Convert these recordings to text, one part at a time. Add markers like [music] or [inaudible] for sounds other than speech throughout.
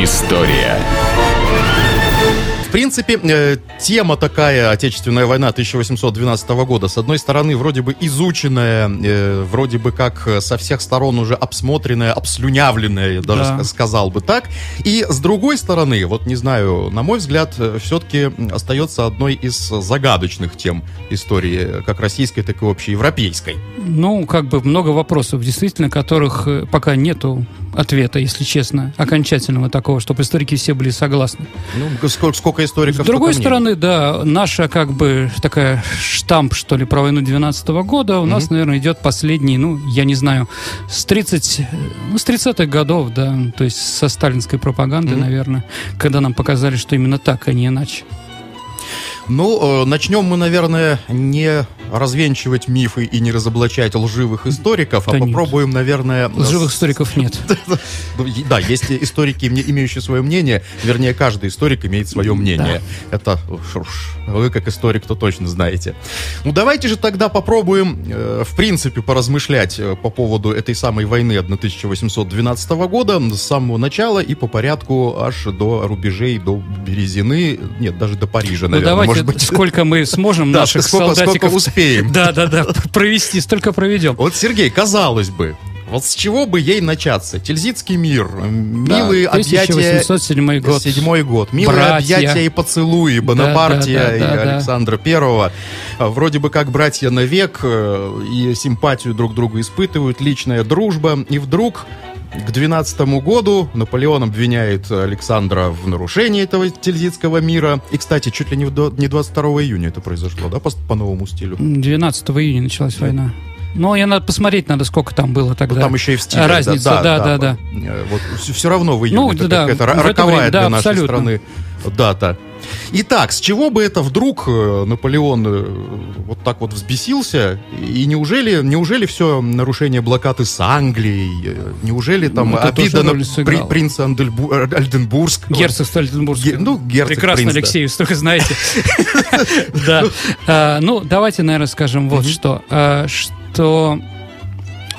История. В принципе, э, тема такая, Отечественная война 1812 года, с одной стороны, вроде бы изученная, э, вроде бы как со всех сторон уже обсмотренная, обслюнявленная, я даже Да. сказал бы так. И с другой стороны, вот не знаю, на мой взгляд, все-таки остается одной из загадочных тем истории, как российской, так и общеевропейской. Ну, как бы много вопросов, действительно, которых э, пока нету ответа, если честно, окончательного такого, чтобы историки все были согласны. Ну, сколько, сколько историков С другой столько мнений. стороны, да, наша как бы такая штамп, что ли, про войну 12 года у нас, наверное, идет последний, ну, я не знаю, с 30, э, ну, с 30-х годов, да, то есть со сталинской пропаганды, Мгм. наверное, когда нам показали, что именно так, а не иначе. Ну, э, начнем мы, наверное, не развенчивать мифы и не разоблачать лживых историков, а Да нет. попробуем, наверное... Лживых с- историков нет. [laughs] Ну, Да, есть историки, име- имеющие свое мнение. Вернее, каждый историк имеет свое мнение. Это вы, как историк, то точно знаете. Ну, давайте же тогда попробуем, э, в принципе, поразмышлять э, по поводу этой самой войны 1812 года с самого начала и по порядку аж до рубежей, до Березины, нет, даже до Парижа, Ну, наверное, давайте, может быть. сколько мы сможем [laughs] наших солдатиков... успеем. Да, да, да, [laughs] провести, столько проведем. Вот, Сергей, казалось бы, вот с чего бы ей начаться? Тильзитский мир, Да, милые объятия... 1807 год. Седьмой год. Милые Братья. объятия и поцелуи Бонапартия да, да, и да, да. Александра Первого. А, Вроде бы как братья навек э, и симпатию друг другу испытывают, личная дружба. И вдруг к 12 году Наполеон обвиняет Александра в нарушении этого тильзитского мира. И, кстати, чуть ли не, в до- не 22 июня это произошло, да, по, по новому стилю? 12 июня началась война. Но я надо посмотреть, надо сколько там было Ну, тогда. там еще и в стиле. Разница, да, да, да. Э, Вот, все, равно в июне Ну, это да, какая-то роковая время, да, для нашей абсолютно. страны дата. Итак, с чего бы это вдруг э, Наполеон э, вот так вот взбесился? И неужели, неужели все нарушение блокады с Англией? э, Неужели там Ну, обида на при- принца Андельбу- Альденбургского? Герцог Стальтенбургский. Ге- ну, герцог, Прекрасно, принц, да. Алексей, вы столько знаете. [laughs] Да. А, Ну, давайте, наверное, скажем вот что. А, Что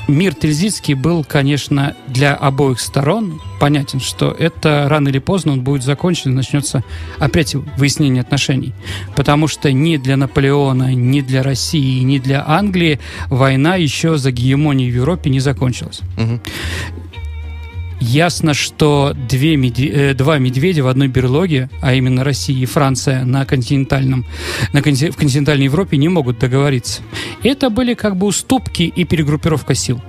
мир Тильзитский был, конечно, для обоих сторон понятен, что это рано или поздно он будет закончен, начнется опять выяснение отношений. Потому что ни для Наполеона, ни для России, ни для Англии война еще за гегемонией в Европе не закончилась. Мгм. Ясно, что две медве- э, два медведя в одной берлоге, а именно Россия и Франция на континентальном, на конти- в континентальной Европе не могут договориться. Это были как бы уступки и перегруппировка сил.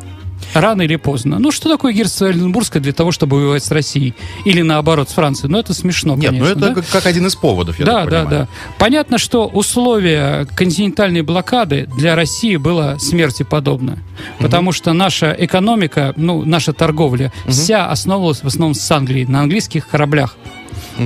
Рано или поздно. Ну, что такое герцогство Альденбургское для того, чтобы воевать с Россией? Или наоборот, с Францией? Ну, это смешно, Нет, конечно. ну это да? как, как один из поводов, я да, да, да. Понятно, что условия континентальной блокады для России было смерти подобно. Потому что наша экономика, ну, наша торговля, вся основывалась в основном с Англией, на английских кораблях.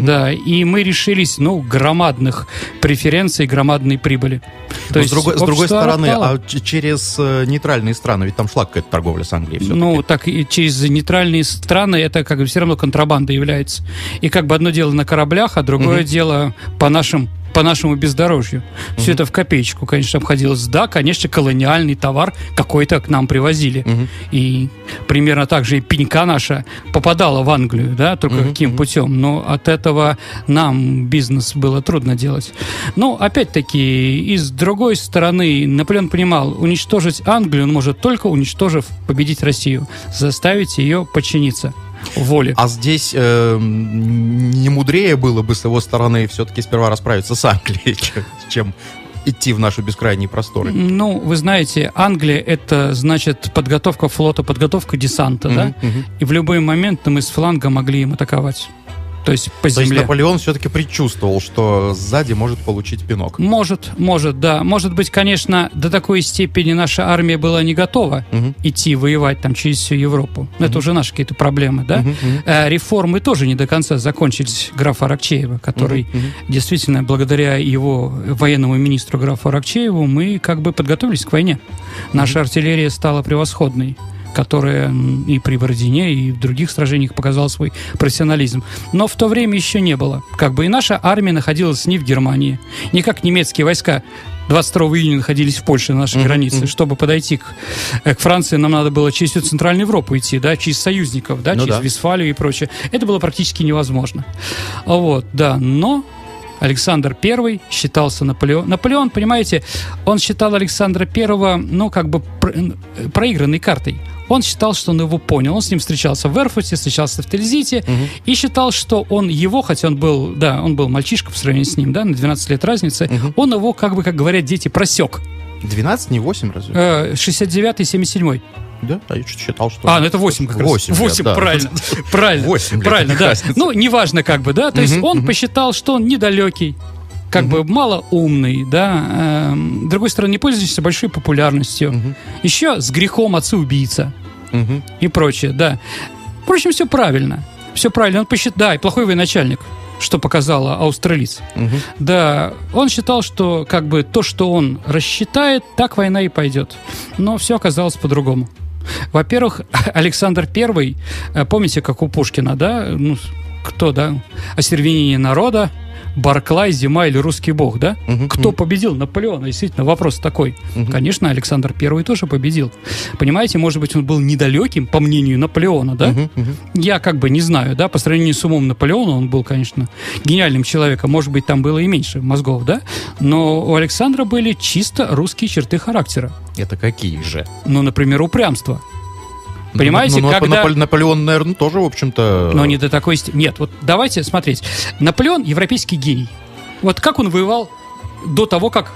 Да, и мы решились, ну, громадных преференций, громадной прибыли. Но с другой, с другой стороны, роптало. а через э, нейтральные страны, ведь там шла какая-то торговля с Англией все Ну, так и через нейтральные страны это как бы все равно контрабанда является. И как бы одно дело на кораблях, а другое Мгм. дело по нашим по нашему бездорожью. Все это в копеечку, конечно, обходилось. Да, конечно, колониальный товар какой-то к нам привозили. Мгм. И примерно так же и пенька наша попадала в Англию, да, только Мгм, каким путем. Но от этого нам бизнес было трудно делать. Но, опять-таки, и с другой стороны, Наполеон понимал, уничтожить Англию он может только уничтожив победить Россию, заставить ее подчиниться воле. А здесь э, не мудрее было бы с его стороны все-таки сперва расправиться с Англией, [laughs] чем, чем идти в наши бескрайние просторы. Ну, вы знаете, Англия это значит подготовка флота, подготовка десанта, да? Мгм, мгм. И в любой момент мы с фланга могли им атаковать. То есть по То есть. Наполеон все-таки предчувствовал, что сзади может получить пинок. Может, может, да. Может быть, конечно, до такой степени наша армия была не готова Мгм. идти воевать там через всю Европу. Но Это уже наши какие-то проблемы, да? Мгм. Э, Реформы тоже не до конца закончились графа Аракчеева, который Мгм, мгм. действительно, благодаря его военному министру графу Аракчееву, мы как бы подготовились к войне. Наша артиллерия стала превосходной которая и при Бородине, и в других сражениях показала свой профессионализм. Но в то время еще не было. Как бы и наша армия находилась не в Германии, не как немецкие войска 22 июня находились в Польше на нашей mm-hmm. границе. Чтобы подойти к, к Франции, нам надо было через всю Центральную Европу идти, да, через союзников, да, ну через да. Вестфалию и прочее. Это было практически невозможно. Вот, да, но Александр I считался Наполеон. Наполеон, понимаете, он считал Александра I, ну, как бы проигранной картой. Он считал, что он его понял. Он с ним встречался в Эрфуте, встречался в Тильзите угу. и считал, что он его, хотя он был, да, он был мальчишка по сравнению с ним, да, на 12 лет разницы, угу. он его, как бы, как говорят дети, просек. 12, не 8 разве? 69-й, 77-й. Да? А я считал, что... А, ну это 8 как 8 раз. 8, да. правильно. [laughs] Правильно. 8 лет, правильно, да. Разница. Ну, неважно как бы, да. То есть он посчитал, что он недалекий, как бы мало умный, да. Э, с другой стороны, не пользующийся большой популярностью. Еще с грехом отца-убийца и прочее, да. Впрочем, все правильно. Все правильно. Он посчитал... Да, и плохой военачальник что показала австралиец. Угу. Да, он считал, что как бы то, что он рассчитает, так война и пойдет. Но все оказалось по-другому. Во-первых, [laughs] Александр Первый, э, помните, как у Пушкина, да, ну, кто, да, остервенение народа, Барклай, Зима или Русский Бог, да? Угу, Кто угу. победил Наполеона? Действительно, вопрос такой. Угу. Конечно, Александр Первый тоже победил. Понимаете, может быть, он был недалеким, по мнению Наполеона, да? Угу, угу. Я как бы не знаю, да, по сравнению с умом Наполеона, он был, конечно, гениальным человеком. Может быть, там было и меньше мозгов, да? Но у Александра были чисто русские черты характера. Это какие же? Ну, например, упрямство. Понимаете, ну, ну, когда... Наполеон, наверное, тоже, в общем-то... Но не до такой степени. Нет, вот давайте смотреть. Наполеон – европейский гений. Вот как он воевал до того, как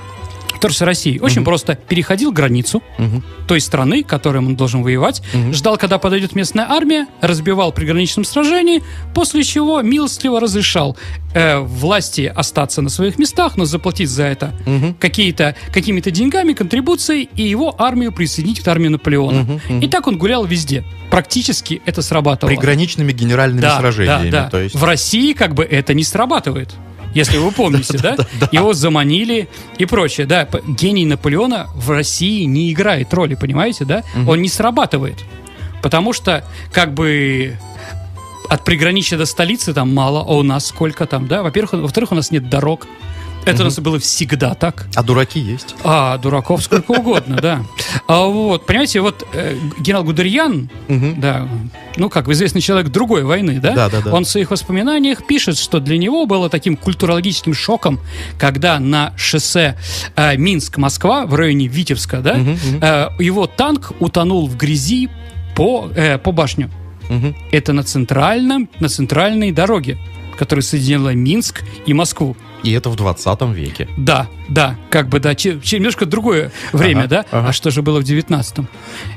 вторгся России. Очень угу. просто переходил границу угу. той страны, которой он должен воевать, угу. ждал, когда подойдет местная армия, разбивал при граничном сражении, после чего милостливо разрешал э, власти остаться на своих местах, но заплатить за это угу. какие-то, какими-то деньгами, контрибуцией, и его армию присоединить к армии Наполеона. Угу, угу. И так он гулял везде. Практически это срабатывало. Приграничными генеральными да, сражениями. Да, да. То есть... В России как бы это не срабатывает если вы помните, да? Его заманили и прочее, да. Гений Наполеона в России не играет роли, понимаете, да? Он не срабатывает. Потому что, как бы, от приграничья до столицы там мало, а у нас сколько там, да? Во-первых, во-вторых, у нас нет дорог. Это у нас было всегда так. А дураки есть? А, дураков сколько угодно, да. А вот, понимаете, вот э, генерал Гудерьян, да, ну, как известный человек другой войны, да? Да, да, да. Он в своих воспоминаниях пишет, что для него было таким культурологическим шоком, когда на шоссе э, Минск-Москва в районе Витебска, да, э, его танк утонул в грязи по, э, по башню. Угу. Это на центральном, на центральной дороге, которая соединяла Минск и Москву. И это в 20 веке. Да, да, как бы, да, ч- ч- немножко другое время, ага, да? Ага. А что же было в 19-м?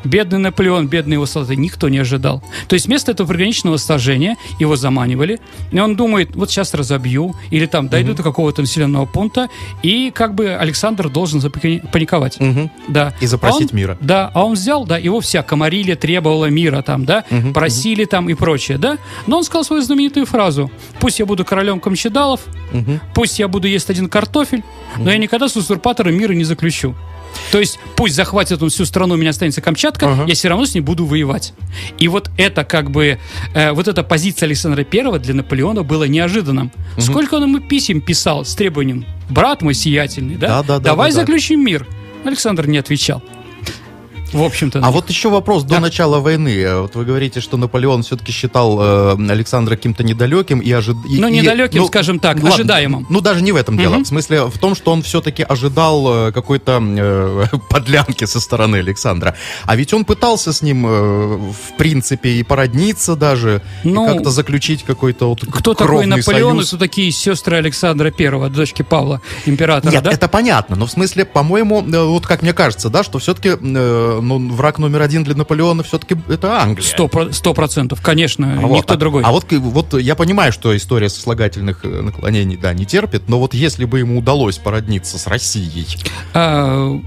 Бедный Наполеон, бедные его солдаты, никто не ожидал. То есть вместо этого приграничного сражения его заманивали, и он думает, вот сейчас разобью, или там дойду угу. до какого-то населенного пункта, и как бы Александр должен запаниковать. Угу. Да. И запросить а он, мира. Да, а он взял, да, его вся комарили, требовала мира там, да, угу, просили угу. там и прочее, да? Но он сказал свою знаменитую фразу, пусть я буду королем Камчедалов, угу. пусть я буду есть один картофель, но я никогда с узурпатором мира не заключу. То есть пусть захватит он всю страну, у меня останется Камчатка, uh-huh. я все равно с ней буду воевать. И вот это как бы, э, вот эта позиция Александра Первого для Наполеона была неожиданным. Uh-huh. Сколько он ему писем писал с требованием, брат мой сиятельный, да, да, да давай да, да, заключим да. мир. Александр не отвечал. В общем-то. А вот еще вопрос да. до начала войны. Э, вот вы говорите, что Наполеон все-таки считал э, Александра каким-то недалеким и ожидал. Ну, недалеким, ну, скажем так, ладно, ожидаемым. Ну, даже не в этом дело. Угу. В смысле, в том, что он все-таки ожидал э, какой-то э, [laughs] подлянки со стороны Александра. А ведь он пытался с ним, э, в принципе, и породниться даже, ну, и как-то заключить какой-то вот Кто такой Наполеон союз. и кто такие сестры Александра Первого, дочки Павла, императора, Нет, да? это понятно. Но в смысле, по-моему, э, вот как мне кажется, да, что все-таки э, ну, враг номер один для Наполеона все-таки это Англия. Сто процентов, конечно, а никто вот, другой. А, а вот, вот я понимаю, что история сослагательных э, наклонений, да, не терпит, но вот если бы ему удалось породниться с Россией... А,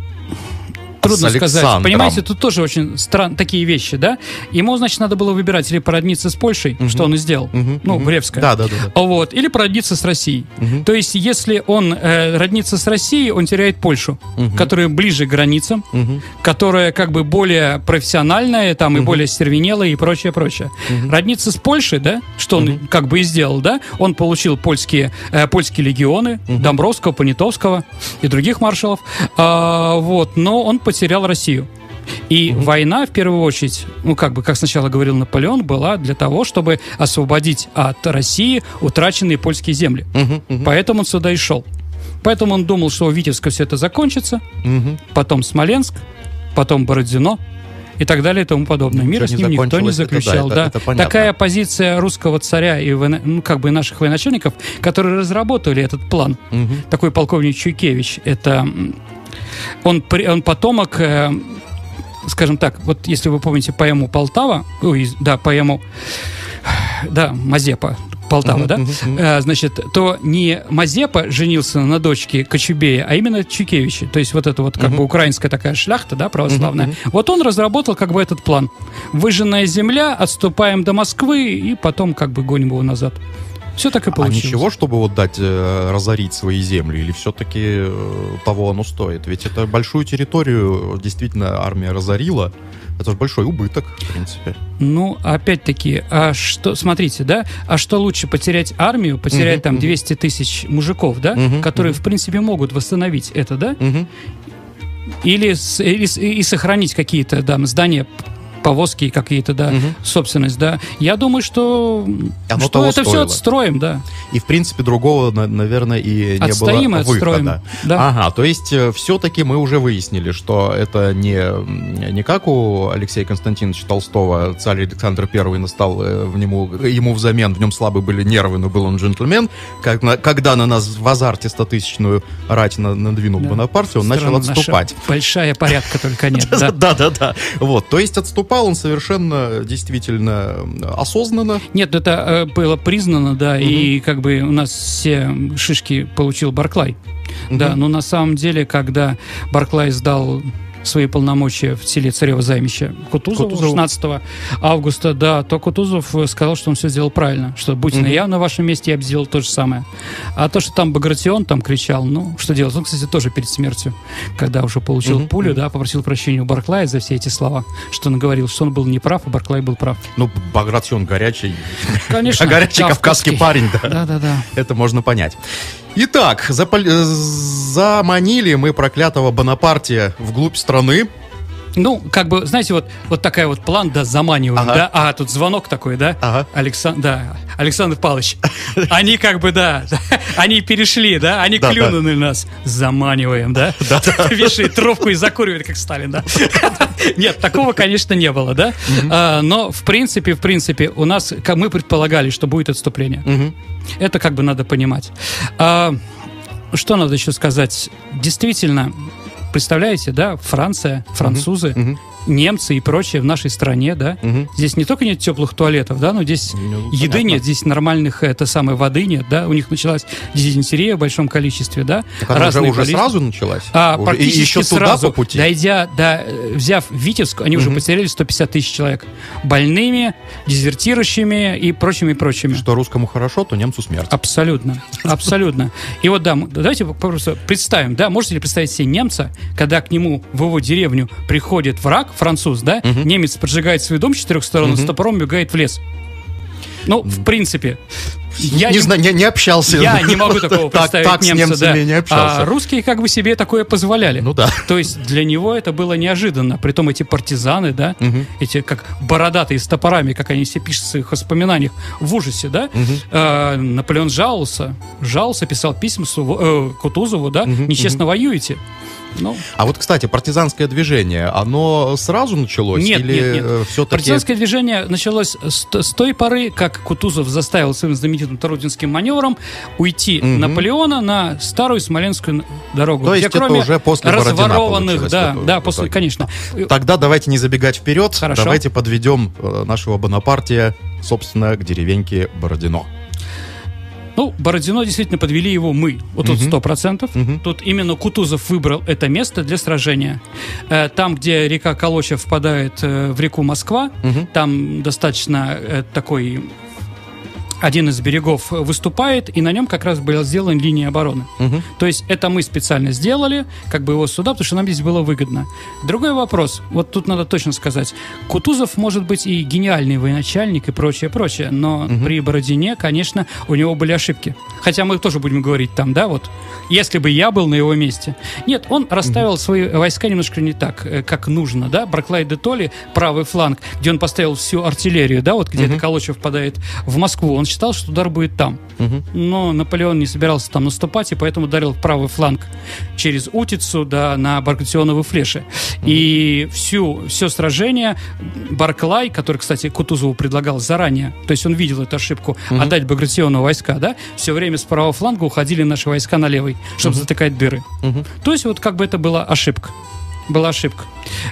Трудно сказать. Понимаете, тут тоже очень странные такие вещи, да? Ему, значит, надо было выбирать или породниться с Польшей, Мгм. что он и сделал, Мгм, ну, мгм. Гревская. Да, да, да. да. Вот, или породниться с Россией. Мгм. То есть, если он э, роднится с Россией, он теряет Польшу, Мгм. которая ближе к границам, Мгм. которая как бы более профессиональная, там и Мгм. более стервенелая и прочее, прочее. Мгм. Родниться с Польшей, да, что он Мгм. как бы и сделал, да, он получил польские, э, польские легионы, Мгм. Домбровского, Понятовского и других маршалов, А, вот, но он потерял Россию. И Мгм. война, в первую очередь, ну, как бы, как сначала говорил Наполеон, была для того, чтобы освободить от России утраченные польские земли. Мгм. Мгм. Поэтому он сюда и шел. Поэтому он думал, что у Витебска все это закончится, Мгм. потом Смоленск, потом Бородино и так далее и тому подобное. Мира с ним никто не закончилось, это да, заключал. это- да. это. Такая позиция русского царя и ну, как бы наших военачальников, которые разработали этот план. Мгм. Такой полковник Чуйкевич, это он, он потомок, э, скажем так, вот если вы помните поэму Полтава, ой, да, поэму, да, Мазепа, Полтава, Мгм, да, мгм. Э, значит, то не Мазепа женился на дочке Кочубея, а именно Чукевичи. То есть вот это вот как Мгм. бы украинская такая шляхта, да, православная. Мгм, Вот он разработал как бы этот план. Выжженная земля, отступаем до Москвы и потом как бы гоним его назад. Все так и А получилось. ничего, чтобы вот дать э, разорить свои земли, или все-таки э, того оно стоит? Ведь это большую территорию действительно армия разорила. Это же большой убыток, в принципе. Ну, опять-таки, а что, смотрите, да, а что лучше потерять армию, потерять Мгм, там мгм. 200 тысяч мужиков, да, Мгм, которые, мгм. в принципе, могут восстановить это, да, Мгм. или, или и сохранить какие-то там здания, повозки какие-то, да, Мгм. собственность, да. Я думаю, что, Оно что это все стоило. отстроим, да. И, в принципе, другого, на- наверное, и не Отстоим было и отстроим. выхода. Да. Ага, то есть все-таки мы уже выяснили, что это не, не как у Алексея Константиновича Толстого царь Александр I настал э, в нему, ему взамен, в нем слабы были нервы, но был он джентльмен. Как на- когда на нас в азарте стотысячную рать на- надвинул Да. Бонапарте, он начал Страна наша отступать. Большая порядка только нет, [laughs] да. Да, да, да. Вот, то есть отступал он совершенно действительно осознанно. Нет, это э, было признано, да, и как бы у нас все шишки получил Барклай. Да, Мгм. но на самом деле, когда Барклай сдал свои полномочия в селе Царево Займище Кутузову, Кутузову. 16 августа, да, то Кутузов э, сказал, что он все сделал правильно, что будь Мгм. я на вашем месте, я бы сделал то же самое. А то, что там Багратион там кричал, ну, что делать? Он, кстати, тоже перед смертью, когда уже получил Мгм, пулю, да, попросил прощения у Барклая за все эти слова, что он говорил, что он был неправ, а Барклай был прав. Ну, Багратион горячий, Конечно. [laughs] горячий кавказский парень, да. Да-да-да. Это можно понять. Итак, запол- э, заманили мы проклятого Бонапартия вглубь страны. Ну, как бы, знаете, вот, вот такая вот план, да, заманиваем, Ага. да, а тут звонок такой, да, Ага. Александр, да, Александр Павлович, они как бы, да, [laughs] они перешли, да, они Да, клюнули нас, заманиваем, да, [laughs] вешает трубку и закуривает, как Сталин, да. [laughs] Нет, такого, конечно, не было, да, А, но, в принципе, в принципе, у нас, как мы предполагали, что будет отступление. Это как бы надо понимать. А, что надо еще сказать? Действительно, представляете, да, Франция, французы, Мгм. Немцы и прочее в нашей стране, да. Мгм. Здесь не только нет теплых туалетов, да, но здесь Ну, еды понятно. нет, здесь нормальных, это самой воды нет, да. У них началась дизентерия в большом количестве, да. Так она уже, разные уже болезни. сразу началась? А, Уже- и практически еще туда сразу, по пути? дойдя, да, э, взяв Витебск, они уже Мгм. потеряли 150 тысяч человек. Больными, дезертирующими и прочими, прочими. Что русскому хорошо, то немцу смерть. Абсолютно, абсолютно. И вот, да, давайте просто представим, да, можете ли представить себе немца, когда к нему в его деревню приходит враг, француз, да, Мгм. немец поджигает свой дом с четырех сторон, и с Мгм. топором бегает в лес. Ну, в принципе, я не, не, знаю, не, не общался. я не могу такого [laughs] Так- представить так с немца, да. немцами не общался. А русские как бы себе такое позволяли. Ну да. То есть для него это было неожиданно. Притом эти партизаны, да, Мгм. эти как бородатые с топорами, как они все пишут в своих воспоминаниях, в ужасе, да. Мгм. Э, Наполеон жаловался, жаловался, писал письма Суву- э, Кутузову, да, Мгм, нечестно воюете. Ну, А вот, кстати, партизанское движение, оно сразу началось? Нет, или нет, нет. все-таки... партизанское движение началось с, с той поры, как Кутузов заставил своим знаменитым Тарутинским маневром уйти Мгм. Наполеона на старую Смоленскую дорогу. То где есть это кроме уже после Бородина разворованных, да, да, после, конечно. Тогда давайте не забегать вперед. Хорошо. Давайте подведем э, нашего Бонапартия, собственно, к деревеньке Бородино. Ну, Бородино действительно подвели его мы. Вот тут сто процентов. Тут именно Кутузов выбрал это место для сражения. Э, там, где река Колоча впадает э, в реку Москва, там достаточно э, такой один из берегов выступает, и на нем как раз была сделана линия обороны. Мгм. То есть это мы специально сделали, как бы его сюда, потому что нам здесь было выгодно. Другой вопрос, вот тут надо точно сказать, Кутузов может быть и гениальный военачальник и прочее, прочее, но при Бородине, конечно, у него были ошибки. Хотя мы тоже будем говорить там, да, вот, если бы я был на его месте. Нет, он расставил свои войска немножко не так, э, как нужно, да, Браклай де Толли, правый фланг, где он поставил всю артиллерию, да, вот где-то Колочев впадает в Москву, он считал, что удар будет там. Но Наполеон не собирался там наступать, и поэтому ударил в правый фланг через Утицу, да, на Багратионовы флеши. И всю, все сражение Барклай, который, кстати, Кутузову предлагал заранее, то есть он видел эту ошибку, отдать Багратиону войска, да, все время с правого фланга уходили наши войска на левый, чтобы затыкать дыры. То есть вот как бы это была ошибка. Была ошибка.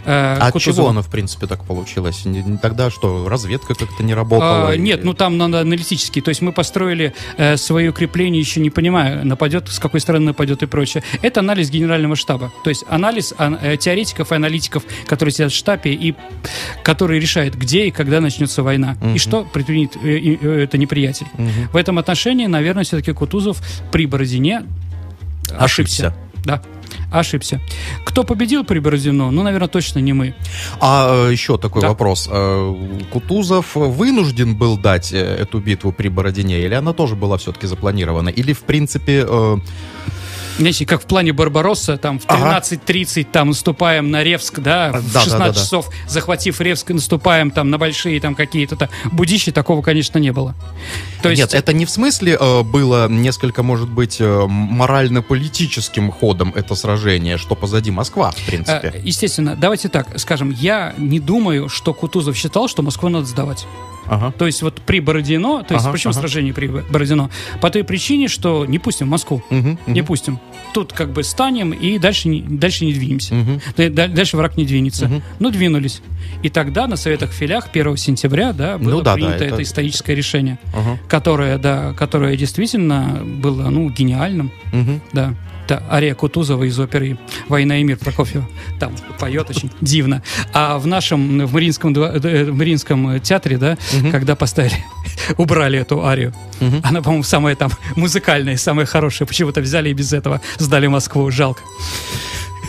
Э, А Кутузова. чего оно, в принципе, так получилось? Тогда что, разведка как-то не работала? А, или- нет, ну там надо аналитически. То есть мы построили э, свое укрепление, еще не понимая, нападет, с какой стороны нападет и прочее. Это анализ генерального штаба. То есть анализ ан- э, теоретиков и аналитиков, которые сидят в штабе и которые решают, где и когда начнется война. И что предпримет э, э, это неприятель. В этом отношении, наверное, все-таки Кутузов при Бородине Ошибся. Да, ошибся. Кто победил при Бородино? Ну, наверное, точно не мы. А э, еще такой Да. вопрос. Э, Кутузов вынужден был дать э, эту битву при Бородине, или она тоже была все-таки запланирована? Или, в принципе, Знаете, как в плане Барбаросса, там в Ага. 13.30 там наступаем на Ревск, да, в Да, да, 16 да, да. часов, захватив Ревск, наступаем там на большие там какие-то там будищи, такого, конечно, не было. То есть, Нет, это не в смысле э, было несколько, может быть, э, морально-политическим ходом это сражение, что позади Москва, в э, принципе. естественно, давайте так скажем, я не думаю, что Кутузов считал, что Москву надо сдавать. Ага. То есть вот при Бородино, то есть Ага, причем ага. сражение при Бородино, по той причине, что не пустим в Москву. Мгм, мгм. Не пустим. Тут как бы станем и дальше не, дальше не двинемся. Да- да- Дальше враг не двинется. Мгм. Ну, двинулись. И тогда на Советах в Филях 1 сентября, да, было Ну да, да, принято это- это... историческое решение, Ага. которое, да, которое действительно было, ну, гениальным, Мгм. да. Это ария Кутузова из оперы «Война и мир» Прокофьева. Там поет очень дивно. А в нашем, в Мариинском, два- э, в Мариинском театре, да, когда поставили, [laughs] убрали эту арию. Она, по-моему, самая там [laughs] музыкальная, самая хорошая. Почему-то взяли и без этого сдали Москву. Жалко.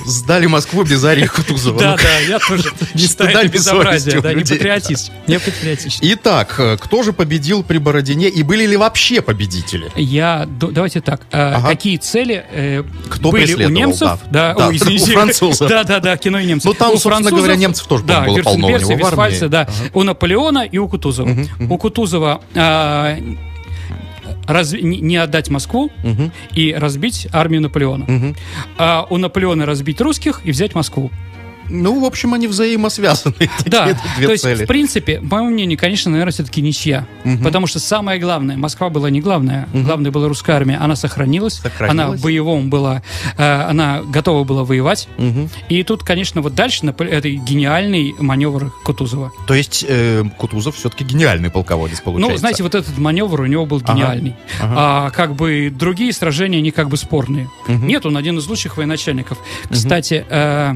Сдали Москву без Арии Кутузова. Да, Ну, да, я тоже [laughs] считаю это безобразие. Да, не людей. патриотист. Не патриотично. Итак, э, кто же победил при Бородине и были ли вообще победители? Я, давайте так, э, какие цели э, были у немцев? да. [laughs] У французов. Да, да, да, кино и немцев. Ну, там, собственно говоря, немцев тоже, было полно у него в армии. да, у Наполеона и у Кутузова. У Кутузова а, раз- не отдать Москву Мгм. и разбить армию Наполеона. Мгм. А у Наполеона разбить русских и взять Москву. Ну, в общем, они взаимосвязаны. [laughs] Да, две то есть, цели. в принципе, по моему мнению, конечно, наверное, все-таки ничья. Потому что самое главное, Москва была не главная, главное была русская армия, она сохранилась, Сохранилась. она боевом была, э, она готова была воевать. И тут, конечно, вот дальше это гениальный маневр Кутузова. То есть э, Кутузов все-таки гениальный полководец получается. Ну, знаете, вот этот маневр у него был гениальный. Ага. А как бы другие сражения, они как бы спорные. Нет, он один из лучших военачальников. Кстати, э,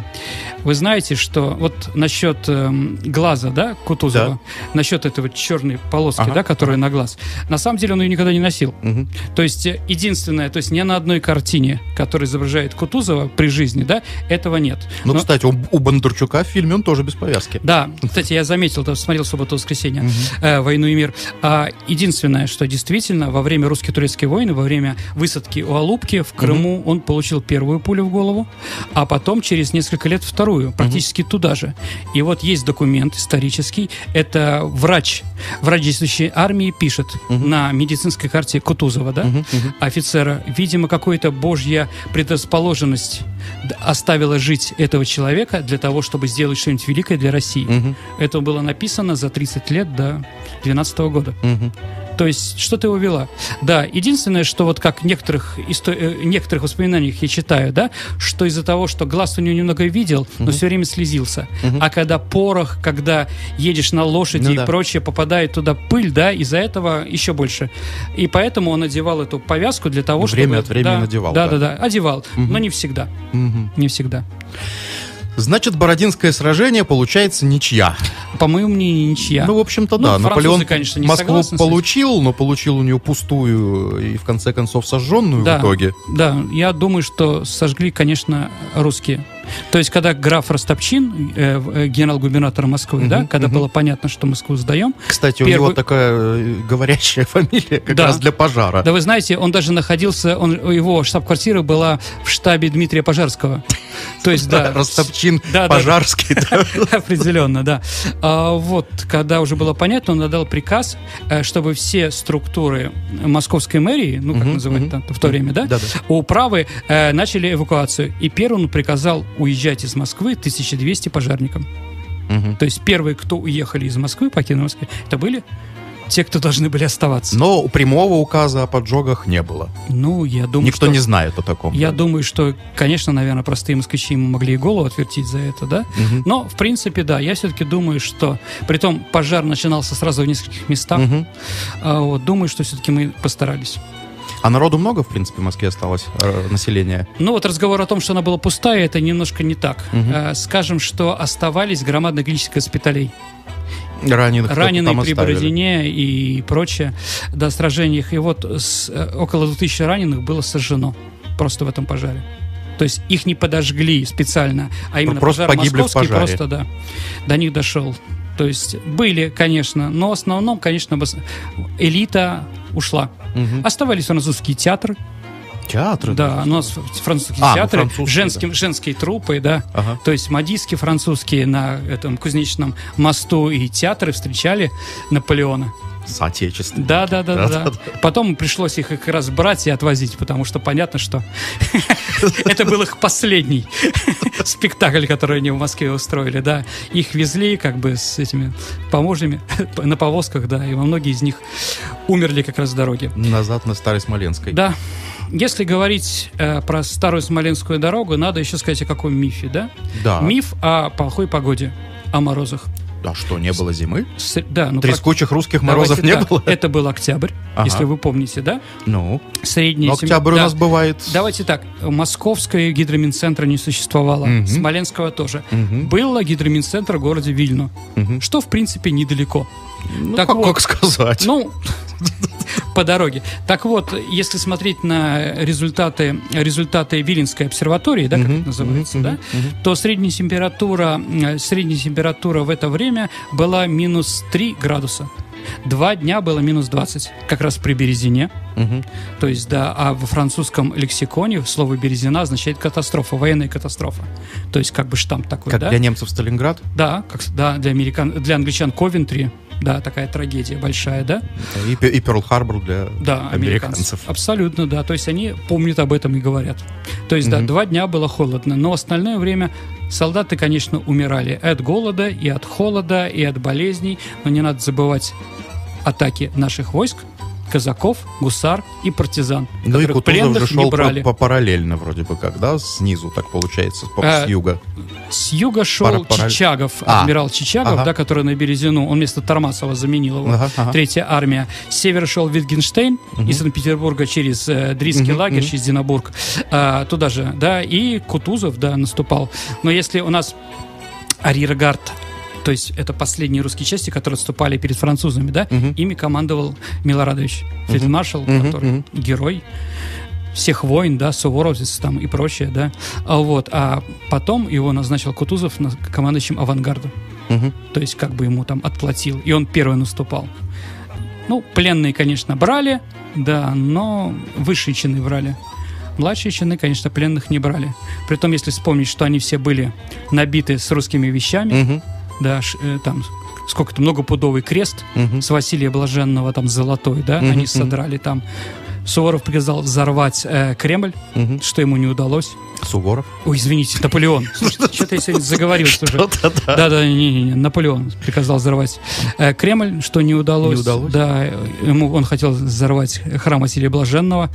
вы знаете, что вот насчет эм, глаза, да, Кутузова, насчет этой вот черной полоски, Ага. да, которая на глаз, на самом деле он ее никогда не носил. Мгм. То есть э, единственное, то есть ни на одной картине, которая изображает Кутузова при жизни, да, этого нет. Ну, Но- кстати, у, у Бондарчука в фильме он тоже без повязки. да, кстати, я заметил, да, смотрел субботу-воскресенье э, «Войну и мир». А, единственное, что действительно во время русско-турецкой войны, во время высадки у Алупки в Крыму он получил первую пулю в голову, а потом через несколько лет вторую, практически туда же. И вот есть документ исторический, это врач, врач действующей армии пишет на медицинской карте Кутузова, да, офицера, видимо, какая-то божья предрасположенность оставила жить этого человека для того, чтобы сделать что-нибудь великое для России. Мгм. Это было написано за 30 лет до 12 года. Мгм. То есть что-то его вела. Да, единственное, что вот как в некоторых, исто... Э, некоторых воспоминаниях я читаю, да, что из-за того, что глаз у него немного видел, но все время слезился. А когда порох, когда едешь на лошади Ну и да. прочее, попадает туда пыль, да, из-за этого еще больше. И поэтому он одевал эту повязку для того, чтобы... Время от времени да, надевал, Да, да. да, да, одевал, но не всегда. Мгм. Не всегда. Значит, Бородинское сражение получается ничья. По моему мнению, ничья. Ну, в общем-то, Ну, да. французы, Наполеон конечно, не Москву согласны получил, но получил у нее пустую и, в конце концов, сожженную Да. в итоге. Да, я думаю, что сожгли, конечно, русские. То есть, когда граф Ростопчин, э, э, генерал-губернатор Москвы, да, когда было понятно, что Москву сдаем, Кстати, у Первый- него такая э, говорящая [laughs] фамилия как Да. раз для пожара. да вы знаете, он даже находился, он, его штаб-квартира была в штабе Дмитрия Пожарского. То есть, да. [laughs] Ростопчин. Пожарский. да. [laughs] Определенно, да. А, вот, когда уже было понятно, он отдал приказ, э, чтобы все структуры московской мэрии, ну, как там в то время, да, управы начали эвакуацию. И первым он приказал уезжать из Москвы 1200 пожарникам. Мгм. То есть первые, кто уехали из Москвы, покинули Москву, это были те, кто должны были оставаться. Но прямого указа о поджогах не было. Ну, я думаю, Никто что... не знает о таком. Я да. думаю, что, конечно, наверное, простые москвичи могли и голову отвертить за это, да? Мгм. Но, в принципе, да, я все-таки думаю, что... Притом, пожар начинался сразу в нескольких местах. Мгм. А, вот, думаю, что все-таки мы постарались. А народу много, в принципе, в Москве осталось э, населения? Ну, вот разговор о том, что она была пустая, это немножко не так. А, скажем, что оставались громадное количество госпиталей. Раненых раненые при оставили. Бородине и прочее, да, сражениях. И вот с, э, около 2000 раненых было сожжено просто в этом пожаре. То есть их не подожгли специально, а именно Просто пожар погибли в московский пожаре. просто, да, до них дошел. То есть были, конечно, но в основном, конечно, элита ушла. Мгм. Оставались французские театры, Театры? да, у нас французские А, ну, театры, французские, женским, женские трупы, да, Ага. то есть мадийские французские на этом кузнечном мосту и театры встречали Наполеона. Соотечественники. Да, да, да, да, да. Да-да-да. Потом пришлось их как раз брать и отвозить, потому что понятно, что [laughs] это был их последний [laughs] спектакль, который они в Москве устроили, да. Их везли как бы с этими поможными [laughs] на повозках, да, и во многие из них умерли как раз с дороги. Назад на Старой Смоленской. Да. Если говорить э, про старую Смоленскую дорогу, надо еще сказать о каком мифе, да? Да. Миф о плохой погоде, о морозах. А что, не было зимы? С- да, ну, прак- Трескучих русских морозов давайте не так, было? Это был октябрь, Ага. если вы помните, да? Ну, Средний сем- октябрь у да. нас бывает... Давайте так, московского гидроминцентра не существовало, Мгм. Смоленского тоже. Мгм. Было гидроминцентр в городе Вильно, Мгм. что, в принципе, недалеко. Ну, Так как, вот. как сказать? Ну, [laughs] по дороге. Так вот, если смотреть на результаты, результаты Виленской обсерватории, да, как Мгм, это называется, мгм, да, мгм. то средняя температура, э, средняя температура в это время была минус 3 градуса. Два дня было минус 20, как раз при Березине. Мгм. То есть, да, а во французском лексиконе слово «березина» означает катастрофа, военная катастрофа. То есть, как бы штамп такой, Как да? для немцев Сталинград? Да, как, да, для, американ, для англичан Ковентри, да, такая трагедия большая, да? И, и Перл-Харбор для Да, американцев. Абсолютно, да. То есть они помнят об этом и говорят. То есть, да, Мгм. два дня было холодно, но остальное время солдаты, конечно, умирали от голода, и от холода, и от болезней. Но не надо забывать атаки наших войск, казаков, гусар и партизан, Ну и Кутузов же шел по, брали. по- параллельно вроде бы как, да? Снизу так получается, по- Э, с юга. С юга шел Пара- Чичагов, А. адмирал Чичагов, Ага. да, который на Березину, он вместо Тормасова заменил его. Ага, ага. Третья армия. С севера шел Витгенштейн из Санкт-Петербурга через э, Дрийский Мгм, лагерь, мгм. через Динабург, а, туда же, да, и Кутузов, да, наступал. Но если у нас арьергард, то есть это последние русские части, которые отступали перед французами, да, Мгм. ими командовал Милорадович, фельдмаршал, Мгм, который мгм. герой всех войн, да, суворовец там и прочее, да. А вот, а потом его назначил Кутузов командующим авангарда. Мгм. То есть как бы ему там отплатил. И он первый наступал. Ну, пленные, конечно, брали, да, но высшие чины брали. Младшие чины, конечно, пленных не брали. Притом, если вспомнить, что они все были набиты с русскими вещами, Мгм. Да, э, там сколько-то многопудовый крест Мгм. с Василия Блаженного, там золотой, да, Мгм, они мгм. содрали там Суворов приказал взорвать э, Кремль, Мгм. что ему не удалось. Суворов. Ой, извините, Наполеон. [laughs] Что-то я сегодня заговорился уже. Да-да, не-не-не, Наполеон приказал взорвать э, Кремль, что не удалось. Не удалось? Да, ему он хотел взорвать храм Василия Блаженного,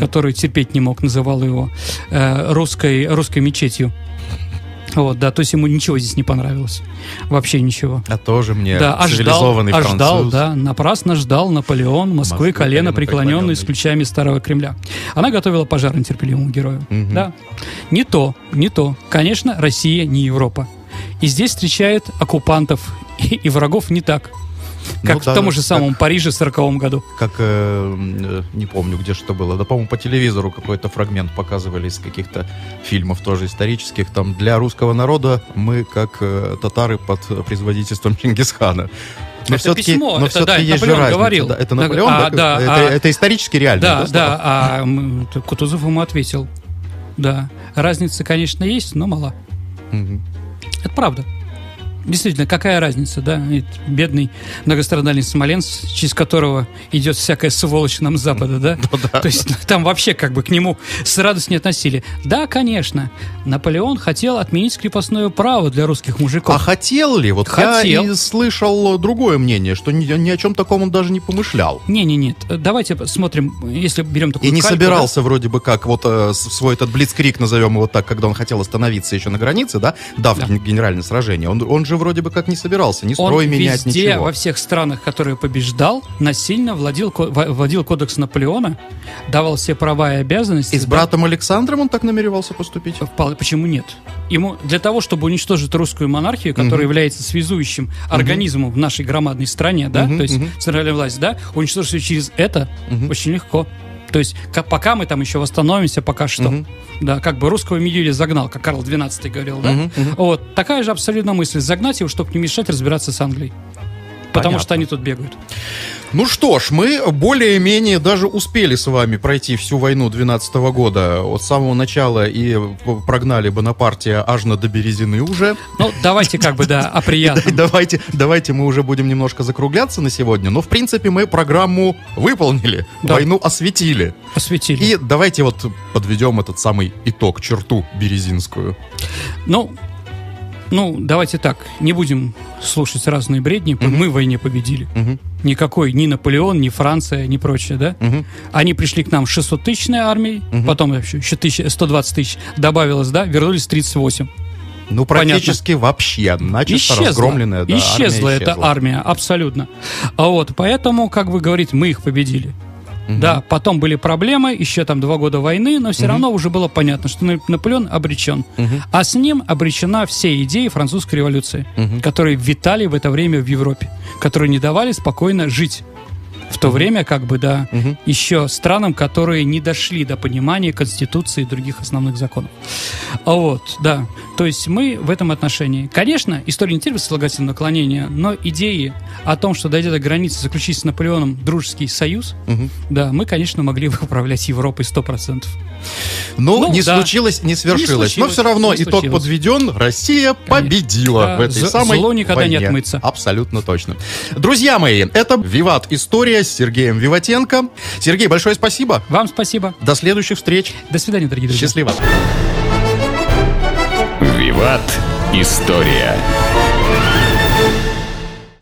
который терпеть не мог, называл его э, русской, русской мечетью. Вот, да, то есть ему ничего здесь не понравилось. Вообще ничего. А тоже мне Да, а ждал, цивилизованный а француз. ждал, да, напрасно ждал Наполеон, Москвы, Москвы, колено преклоненный преклоненный. с ключами старого Кремля. Она готовила пожар нетерпеливому герою. Мгм. Да. Не то, не то. Конечно, Россия не Европа. И здесь встречает оккупантов [laughs] и, и врагов не так, как Ну в да, том же как- самом Париже в 40 году. Как, э, э, не помню, где что было, да, по-моему, по телевизору какой-то фрагмент показывали из каких-то фильмов тоже исторических. Там для русского народа мы как э, татары под производительством Чингисхана. Но Это все-таки, письмо, но это, все-таки да, есть же Наполеон разница. говорил. Да, это Наполеон, а, да? да, это, а- это исторически реально, да? Да, да, а Кутузов ему ответил. Да, разница, конечно, есть, но мала. Мгм. Это правда. Действительно, какая разница, да? Ведь бедный многострадальный Смоленск, через которого идет всякая сволочь нам с запада, [laughs] да? То есть ну, там вообще как бы к нему с радостью не относили. Да, конечно, Наполеон хотел отменить крепостное право для русских А мужиков. хотел ли? Вот Хотел. я и слышал другое мнение, что ни, ни о чем таком он даже не помышлял. Не-не, нет. Давайте посмотрим, если берем такую И не кальку, собирался вроде бы как вот э, свой этот блицкрик, назовем его так, когда он хотел остановиться еще на границе, да, дав Да. ген- генеральное сражение. Он, он же вроде бы как не собирался ни Он строй менять, везде, ничего. во всех странах, которые побеждал, насильно владел, вводил кодекс Наполеона, давал все права и обязанности. И с да. братом Александром он так намеревался поступить? Вполне- Почему нет? Ему для того, чтобы уничтожить русскую монархию, которая Мгм. является связующим организмом в нашей громадной стране, да, Мгм, то есть мгм. центральная власть, да, уничтожить ее через это Мгм. очень легко. То есть ка- пока мы там еще восстановимся, пока что, Мгм. да, как бы русского медведя загнал, как Карл XII говорил, да. Мгм, мгм. Вот такая же абсолютно мысль: загнать его, чтобы не мешать разбираться с Англией. Потому Понятно. что они тут бегают. Ну что ж, мы более-менее даже успели с вами пройти всю войну 12 года от самого начала и прогнали Бонапартия аж на до Березины уже. Ну, давайте как бы, да, о приятном. [laughs] давайте, давайте мы уже будем немножко закругляться на сегодня, но в принципе мы программу выполнили, Да. войну осветили. Посвятили. И давайте вот подведем этот самый итог, черту березинскую. Ну, ну, давайте так, не будем слушать разные бредни. Мы в войне победили. Мгм. Никакой ни Наполеон, ни Франция, ни прочее, да? Мгм. Они пришли к нам с 600-тысячной армией, Мгм. потом еще, еще тысяч- 120 тысяч добавилось, да? Вернулись 38. Ну, практически вообще, начисто Исчезла, разгромленная, да, исчезла армия эта исчезла. армия, абсолютно. А вот, поэтому, как вы говорите, мы их победили. Да, потом были проблемы, еще там два года войны, но все равно уже было понятно, что Нап- Наполеон обречен. А с ним обречена все идеи французской революции, которые витали в это время в Европе, которые не давали спокойно жить. В то время, как бы, да, Мгм. еще странам, которые не дошли до понимания Конституции и других основных законов. А Вот, да. То есть мы в этом отношении. Конечно, история не терпит слагательного наклонения, но идеи о том, что дойдя до границы заключить с Наполеоном дружеский союз, Мгм. да, мы, конечно, могли бы управлять Европой 100%. Ну, Ну, не да. случилось, не свершилось. Не Но все равно не итог случилось. подведен. Россия победила Да, в этой самой зло никогда не войне. отмыться. Абсолютно точно. Друзья мои, это Виват История с Сергеем Виватенко. Сергей, большое спасибо. Вам спасибо. До следующих встреч. До свидания, дорогие друзья. Счастливо. Виват. История.